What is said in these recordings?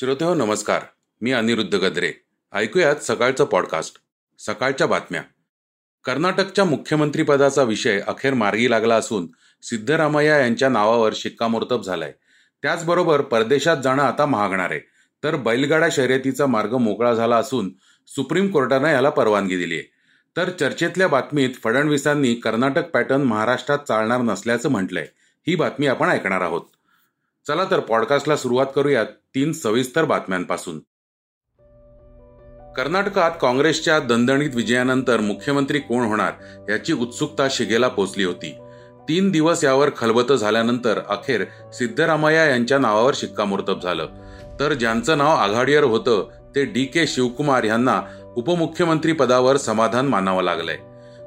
श्रोते नमस्कार. मी अनिरुद्ध गद्रे. ऐकूयात सकाळचं पॉडकास्ट सकाळच्या बातम्या. कर्नाटकच्या मुख्यमंत्रीपदाचा विषय अखेर मार्गी लागला असून सिद्धरामय्या यांच्या नावावर शिक्कामोर्तब झालाय. त्याचबरोबर परदेशात जाणं आता महागणार आहे. तर बैलगाडा शर्यतीचा मार्ग मोकळा झाला असून सुप्रीम कोर्टानं याला परवानगी दिली आहे. तर चर्चेतल्या बातमीत फडणवीसांनी कर्नाटक पॅटर्न महाराष्ट्रात चालणार नसल्याचं म्हटलंय. ही बातमी आपण ऐकणार आहोत. चला तर पॉडकास्टला सुरुवात करूयात तीन सविस्तर बातम्यांपासून. कर्नाटकात काँग्रेसच्या दणदणीत विजयानंतर मुख्यमंत्री कोण होणार याची उत्सुकता शिगेला पोचली होती. तीन दिवस यावर खलबत झाल्यानंतर अखेर सिद्धरामय्या यांच्या नावावर शिक्कामोर्तब झालं. तर ज्यांचं नाव आघाडीवर होतं ते डी के शिवकुमार यांना उपमुख्यमंत्री पदावर समाधान मानावं लागलंय.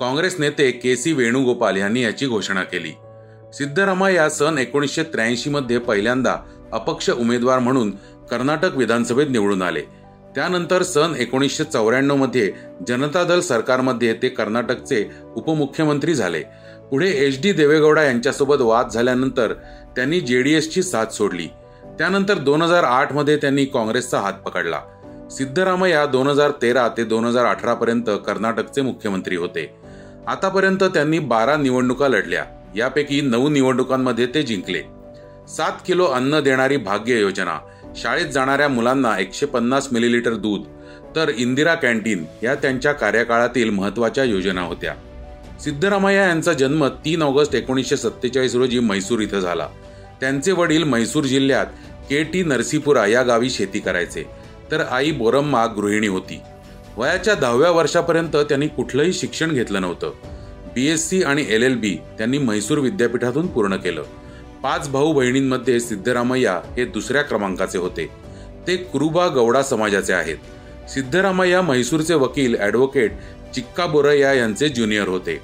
काँग्रेस नेते के सी वेणुगोपाल यांनी याची घोषणा केली. सिद्धरामय्या सन एकोणीसशे त्र्याऐंशी मध्ये पहिल्यांदा अपक्ष उमेदवार म्हणून कर्नाटक विधानसभेत निवडून आले. त्यानंतर सन एकोणीसशे चौऱ्याण्णवमध्ये जनता दल सरकारमध्ये ते कर्नाटकचे उपमुख्यमंत्री झाले. पुढे एच डी देवेगौडा यांच्यासोबत वाद झाल्यानंतर त्यांनी जेडीएसची साथ सोडली. त्यानंतर दोन हजार आठमध्ये त्यांनी काँग्रेसचा हात पकडला. सिद्धरामय्या दोन हजार तेरा ते दोन हजार अठरा पर्यंत कर्नाटकचे मुख्यमंत्री होते. आतापर्यंत त्यांनी बारा निवडणुका लढल्या. यापैकी नऊ निवडणुकांमध्ये ते जिंकले. सात किलो अन्न देणारी भाग्य योजना शाळेत जाणाऱ्या मुलांना एकशे पन्नास मिलीलिटर दूध तर इंदिरा कॅन्टीन या त्यांच्या कार्यकाळातील महत्त्वाच्या योजना होत्या. सिद्धरामय्या यांचा जन्म तीन ऑगस्ट एकोणीसशे सत्तेचाळीस रोजी म्हैसूर इथं झाला. त्यांचे वडील म्हैसूर जिल्ह्यात के टी नरसीपुरा या गावी शेती करायचे तर आई बोरम्मा गृहिणी होती. वयाच्या दहाव्या वर्षापर्यंत त्यांनी कुठलंही शिक्षण घेतलं नव्हतं. बी एस सी आणि एल एल बी त्यांनी म्हैसूर विद्यापीठातून पूर्ण केलं. पाच भाऊ बहिणींमध्ये सिद्धरामय्या हे दुसऱ्या क्रमांकाचे होते. ते कुरुबा गौडा समाजाचे आहेत. सिद्धरामय्या म्हैसूरचे वकील ॲडव्होकेट चिक्का बोरय्या यांचे ज्युनियर होते.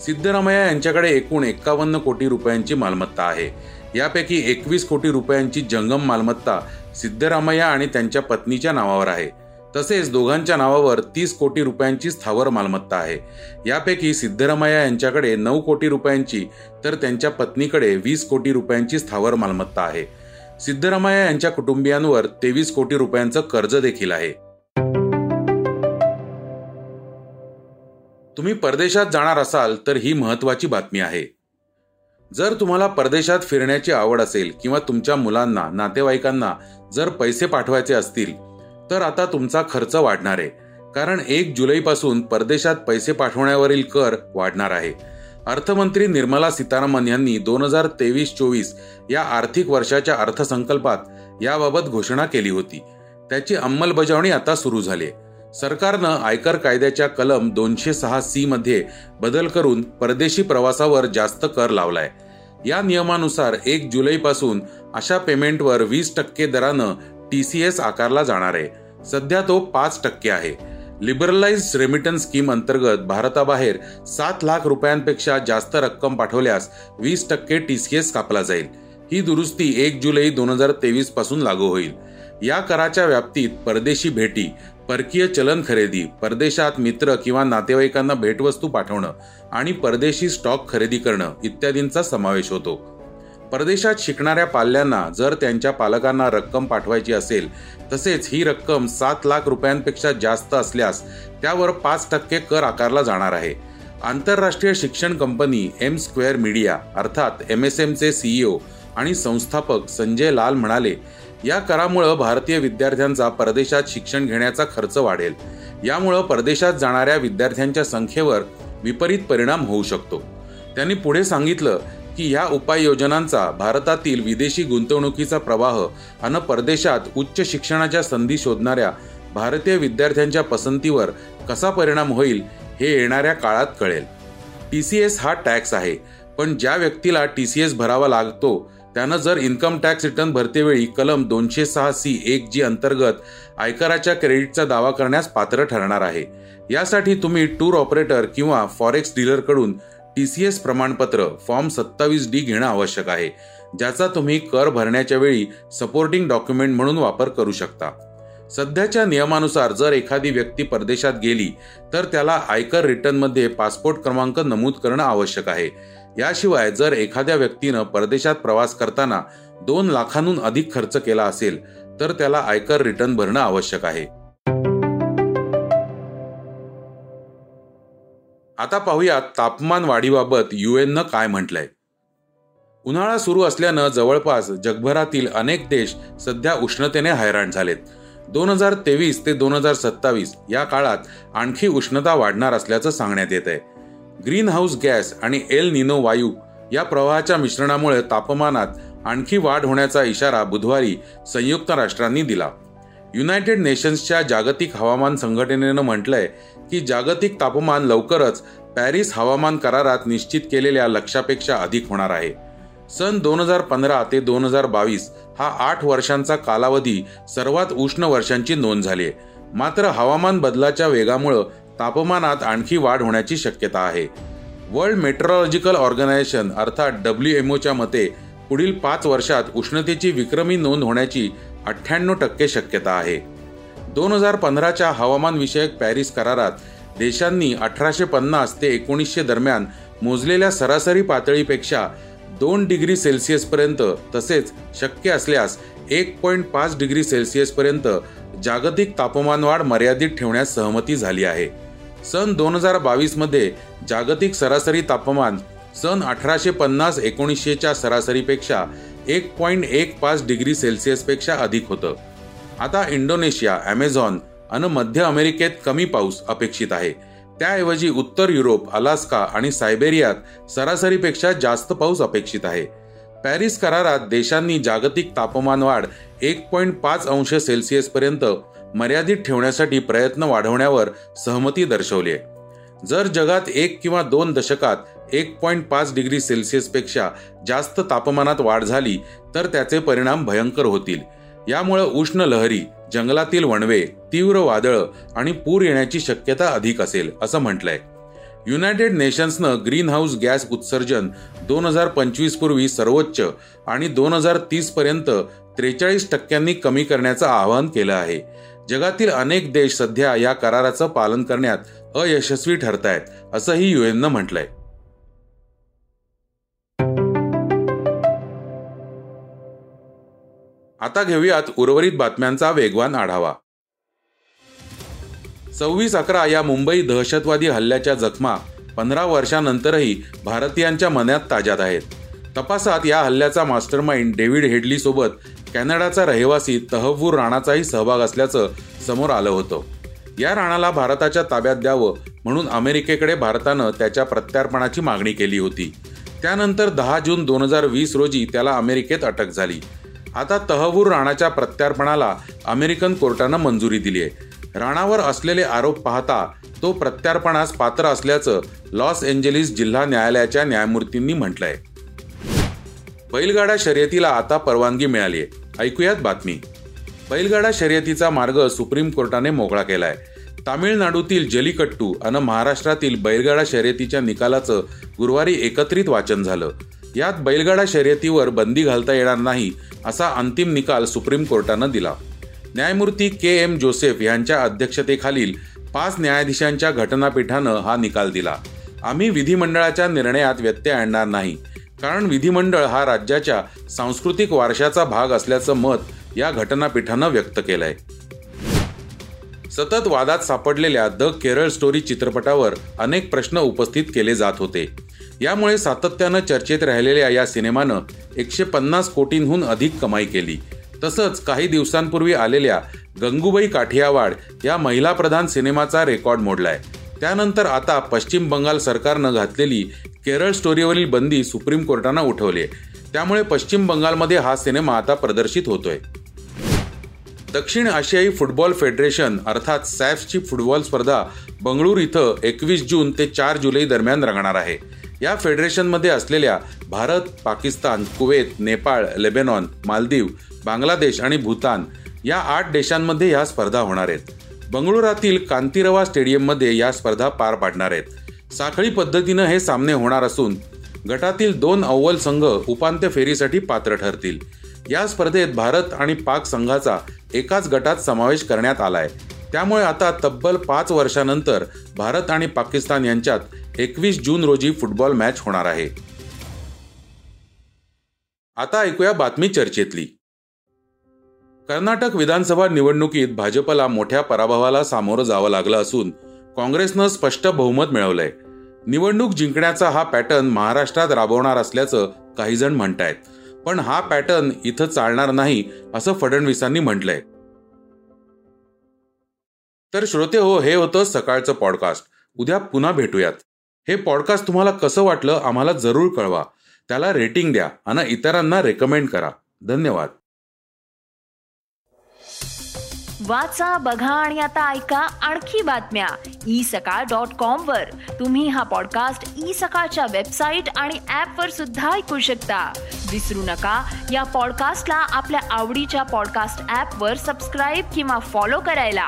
सिद्धरामय्या यांच्याकडे एकूण एक्कावन्न कोटी रुपयांची मालमत्ता आहे. यापैकी एकवीस कोटी रुपयांची जंगम मालमत्ता सिद्धरामय्या आणि त्यांच्या पत्नीच्या नावावर आहे. तसेच दोघांच्या नावावर तीस कोटी रुपयांची स्थावर मालमत्ता आहे. यापैकी सिद्धरामय्या यांच्याकडे नऊ कोटी रुपयांची तर त्यांच्या पत्नीकडे वीस कोटी रुपयांची स्थावर मालमत्ता आहे. सिद्धरामय्या यांच्या कुटुंबियांवर तेवीस कोटी रुपयांचं कर्ज देखील आहे. तुम्ही परदेशात जाणार असाल तर ही महत्वाची बातमी आहे. जर तुम्हाला परदेशात फिरण्याची आवड असेल किंवा तुमच्या मुलांना नातेवाईकांना जर पैसे पाठवायचे असतील तर आता तुमचा खर्च वाढणार आहे. कारण एक जुलैपासून परदेशात पैसे पाठवण्यावरील कर वाढणार आहे. अर्थमंत्री निर्मला सीतारामन यांनी दोन हजार तेवीस चोवीस या आर्थिक वर्षाच्या अर्थसंकल्पात याबाबत घोषणा केली होती. त्याची अंमलबजावणी आता सुरू झाली. सरकारनं आयकर कायद्याच्या कलम दोनशे सहा सी मध्ये बदल करून परदेशी प्रवासावर जास्त कर लावलाय. या नियमानुसार एक जुलैपासून अशा पेमेंटवर वीस टक्के दरानं टी सी एस आकारला जाणार आहे. सध्या तो पाच टक्के आहे. लिबरलाइज रेमिटन्स स्कीम अंतर्गत भारताबाहेर सात लाख रुपयांपेक्षा जास्त रक्कम पाठवल्यास वीस टक्के टी सी एस कापला जाईल. ही दुरुस्ती एक जुलै दोन हजार तेवीसपासून लागू होईल. या कराच्या व्याप्तीत परदेशी भेटी परकीय चलन खरेदी परदेशात मित्र किंवा नातेवाईकांना भेटवस्तू पाठवणं आणि परदेशी स्टॉक खरेदी करणं इत्यादींचा समावेश होतो. परदेशात शिकणाऱ्या पाल्यांना जर त्यांच्या पालकांना रक्कम पाठवायची असेल तसेच ही रक्कम सात लाख रुपयांपेक्षा जास्त असल्यास त्यावर पाच टक्के कर आकारला जाणार आहे. आंतरराष्ट्रीय शिक्षण कंपनी एम स्क्वेअर मीडिया अर्थात एम एस एमचे सीईओ आणि संस्थापक संजय लाल म्हणाले या करामुळं भारतीय विद्यार्थ्यांचा परदेशात शिक्षण घेण्याचा खर्च वाढेल. यामुळं परदेशात जाणाऱ्या विद्यार्थ्यांच्या संख्येवर विपरीत परिणाम होऊ शकतो. त्यांनी पुढे सांगितलं की ह्या उपाययोजनांचा भारतातील विदेशी गुंतवणुकीचा प्रवाह आणि परदेशात उच्च शिक्षणाच्या संधी शोधणाऱ्या भारतीय विद्यार्थ्यांच्या पसंतीवर कसा परिणाम होईल हे येणाऱ्या काळात कळेल. टी सी एस हा टॅक्स आहे पण ज्या व्यक्तीला टी सी एस भरावा लागतो त्यानं जर इन्कम टॅक्स रिटर्न भरतेवेळी कलम दोनशे सहा सी एक जी अंतर्गत आयकराच्या क्रेडिटचा दावा करण्यास पात्र ठरणार आहे. यासाठी तुम्ही टूर ऑपरेटर किंवा फॉरेक्स डीलरकडून टी सी एस प्रमाणपत्र फॉर्म सत्तावीस डी घेणं आवश्यक आहे ज्याचा तुम्ही कर भरण्याच्या वेळी सपोर्टिंग डॉक्युमेंट म्हणून वापर करू शकता. सध्याच्या नियमानुसार जर एखादी व्यक्ती परदेशात गेली तर त्याला आयकर रिटर्नमध्ये पासपोर्ट क्रमांक नमूद करणं आवश्यक आहे. याशिवाय जर एखाद्या व्यक्तीनं परदेशात प्रवास करताना दोन लाखांहून अधिक खर्च केला असेल तर त्याला आयकर रिटर्न भरणं आवश्यक आहे. आता पाहूया तापमान वाढीबाबत युएननं काय म्हटलंय. उन्हाळा सुरू असल्यानं जवळपास जगभरातील अनेक देश सध्या उष्णतेने हैराण झालेत. दोन हजार तेवीस ते दोन हजार सत्तावीस या काळात आणखी उष्णता वाढणार असल्याचं सांगण्यात येत आहे ग्रीन हाऊस गॅस आणि एल निनो वायू या प्रवाहाच्या मिश्रणामुळे तापमानात आणखी वाढ होण्याचा इशारा बुधवारी संयुक्त राष्ट्रांनी दिला. युनायटेड नेशन्सच्या जागतिक हवामान संघटनेनं म्हटलंय की जागतिक तापमान लवकरच पॅरिस हवामान करारात निश्चित केलेल्या लक्ष्यापेक्षा अधिक होणार आहे. सन दोन हजार पंधरा ते दोन हजार बावीस हा आठ वर्षांचा कालावधी सर्वात उष्ण वर्षांची नोंद झाली आहे. मात्र हवामान बदलाच्या वेगामुळं तापमानात आणखी वाढ होण्याची शक्यता आहे. वर्ल्ड मेट्रोलॉजिकल ऑर्गनायझेशन अर्थात डब्ल्यू एमओच्या मते पुढील पाच वर्षात उष्णतेची विक्रमी नोंद होण्याची अठ्ठ्याण्णव टक्के शक्यता आहे. दोन हजार पंधराच्या हवामानविषयक पॅरिस करारात देशांनी अठराशे पन्नास ते एकोणीसशे दरम्यान मोजलेल्या सरासरी पातळीपेक्षा दोन डिग्री सेल्सिअसपर्यंत तसेच शक्य असल्यास एक पॉईंट पाच डिग्री सेल्सिअसपर्यंत जागतिक तापमानवाढ मर्यादित ठेवण्यास सहमती झाली आहे. सन दोन हजार बावीसमध्ये जागतिक सरासरी तापमान सन अठराशे पन्नास एकोणीसशेच्या सरासरीपेक्षा एक पॉईंट एक पाच डिग्री सेल्सिअसपेक्षा अधिक होतं. आता इंडोनेशिया ॲमेझॉन आणि मध्य अमेरिकेत कमी पाऊस अपेक्षित आहे. त्याऐवजी उत्तर युरोप अलास्का आणि सायबेरियात सरासरीपेक्षा जास्त पाऊस अपेक्षित आहे. पॅरिस करारात देशांनी जागतिक तापमान वाढ एक पॉईंट पाच अंश सेल्सिअसपर्यंत मर्यादित ठेवण्यासाठी प्रयत्न वाढवण्यावर सहमती दर्शवली आहे जर जगात एक किंवा दोन दशकात एक पॉईंट पाच डिग्री सेल्सिअसपेक्षा जास्त तापमानात वाढ झाली तर त्याचे परिणाम भयंकर होतील. यामुळे उष्ण लहरी जंगलातील वणवे तीव्र वादळं आणि पूर येण्याची शक्यता अधिक असेल असं म्हटलंय. युनायटेड नेशन्सनं ग्रीन हाऊस गॅस उत्सर्जन दोन हजार पंचवीस पूर्वी सर्वोच्च आणि दोन हजार तीस पर्यंत त्रेचाळीस टक्क्यांनी कमी करण्याचं आवाहन केलं आहे. जगातील अनेक देश सध्या या कराराचं पालन करण्यात अयशस्वी ठरत आहेत असंही युएननं म्हटलंय. आता घेऊयात उर्वरित बातम्यांचा वेगवान आढावा. सव्वीस अकरा या मुंबई दहशतवादी हल्ल्याच्या जखमा पंधरा वर्षानंतरही भारतीयांच्या मनात ताज्यात आहेत. तपासात या हल्ल्याचा मास्टरमाइंड डेव्हिड हेडलीसोबत कॅनडाचा रहिवासी तहव्वूर राणाचाही सहभाग असल्याचं समोर आलं होतं. या राणाला भारताच्या ताब्यात द्यावं म्हणून अमेरिकेकडे भारतानं त्याच्या प्रत्यार्पणाची मागणी केली होती. त्यानंतर दहा जून दोन हजार वीस रोजी त्याला अमेरिकेत अटक झाली. आता तहवूर राणाच्या प्रत्यार्पणाला अमेरिकन कोर्टानं मंजुरी दिली आहे राणावर असलेले आरोप पाहता तो प्रत्यार्पणास पात्र असल्याचं लॉस एंजेलिस जिल्हा न्यायालयाच्या न्यायमूर्तींनी म्हटलंय. बैलगाडा शर्यतीला आता परवानगी मिळाली आहे ऐकूयात बातमी. बैलगाडा शर्यतीचा मार्ग सुप्रीम कोर्टाने मोकळा केलाय. तामिळनाडूतील जलीकट्टू आणि महाराष्ट्रातील बैलगाडा शर्यतीच्या निकालाचं गुरुवारी एकत्रित वाचन झालं. यात बैलगाडा शर्यतीवर बंदी घालता येणार नाही असा अंतिम निकाल सुप्रीम कोर्टानं दिला. न्यायमूर्ती के एम जोसेफ यांच्या अध्यक्षतेखालील पाच न्यायाधीशांच्या घटनापीठानं हा निकाल दिला. आम्ही विधिमंडळाच्या निर्णयात व्यत्यय आणणार नाही कारण विधिमंडळ हा राज्याच्या सांस्कृतिक वारशाचा भाग असल्याचं मत या घटनापीठानं व्यक्त केलंय. सतत वादात सापडलेल्या द केरळ स्टोरी चित्रपटावर अनेक प्रश्न उपस्थित केले जात होते. यामुळे सातत्यानं चर्चेत राहिलेल्या या सिनेमानं एकशे पन्नास कोटींहून अधिक कमाई केली. तसंच काही दिवसांपूर्वी आलेल्या गंगूबाई काठियावाड या महिला प्रधान सिनेमाचा रेकॉर्ड मोडलाय. त्यानंतर आता पश्चिम बंगाल सरकारनं घातलेली केरळ स्टोरीवरील बंदी सुप्रीम कोर्टानं उठवली त्यामुळे पश्चिम बंगालमध्ये हा सिनेमा आता प्रदर्शित होतोय. दक्षिण आशियाई फुटबॉल फेडरेशन अर्थात सॅफ्सची फुटबॉल स्पर्धा बंगळूर इथं एकवीस जून ते चार जुलै दरम्यान रंगणार आहे. या फेडरेशनमध्ये असलेल्या भारत पाकिस्तान कुवेत नेपाळ लेबेनॉन मालदीव बांगलादेश आणि भूतान या आठ देशांमध्ये या स्पर्धा होणार आहेत. बंगळुरातील कांतिरवा स्टेडियममध्ये या स्पर्धा पार पाडणार आहेत. साखळी पद्धतीनं हे सामने होणार असून गटातील दोन अव्वल संघ उपांत्य फेरीसाठी पात्र ठरतील. या स्पर्धेत भारत आणि पाक संघाचा एकाच गटात समावेश करण्यात आला आहे त्यामुळे आता तब्बल पाच वर्षानंतर भारत आणि पाकिस्तान यांच्यात एकवीस जून रोजी फुटबॉल मॅच होणार आहे. आता ऐकूया बातमी चर्चेतली. कर्नाटक विधानसभा निवडणुकीत भाजपला मोठ्या पराभवाला सामोरं जावं लागलं असून काँग्रेसनं स्पष्ट बहुमत मिळवलंय. निवडणूक जिंकण्याचा हा पॅटर्न महाराष्ट्रात राबवणार असल्याचं काही जण म्हणतायत. पण हा पॅटर्न इथं चालणार नाही असं फडणवीसांनी म्हटलंय. तर श्रोते हो हे होतं सकाळचं पॉडकास्ट उद्या पुन्हा भेटूयात. हे पॉडकास्ट तुम्हाला कसं वाटलं आम्हाला जरूर कळवा. त्याला रेटिंग द्या आणि इतरांना रेकमेंड करा. धन्यवाद. वाचा बघा आणि आता ऐका आणखी बातम्या. ई सकाळ डॉट कॉम वर. तुम्ही हा पॉडकास्ट ई सकाळच्या वेबसाईट आणि ऍप वर सुद्धा ऐकू शकता. विसरू नका या पॉडकास्टला आपल्या आवडीच्या पॉडकास्ट ऍप वर सबस्क्राईब किंवा फॉलो करायला.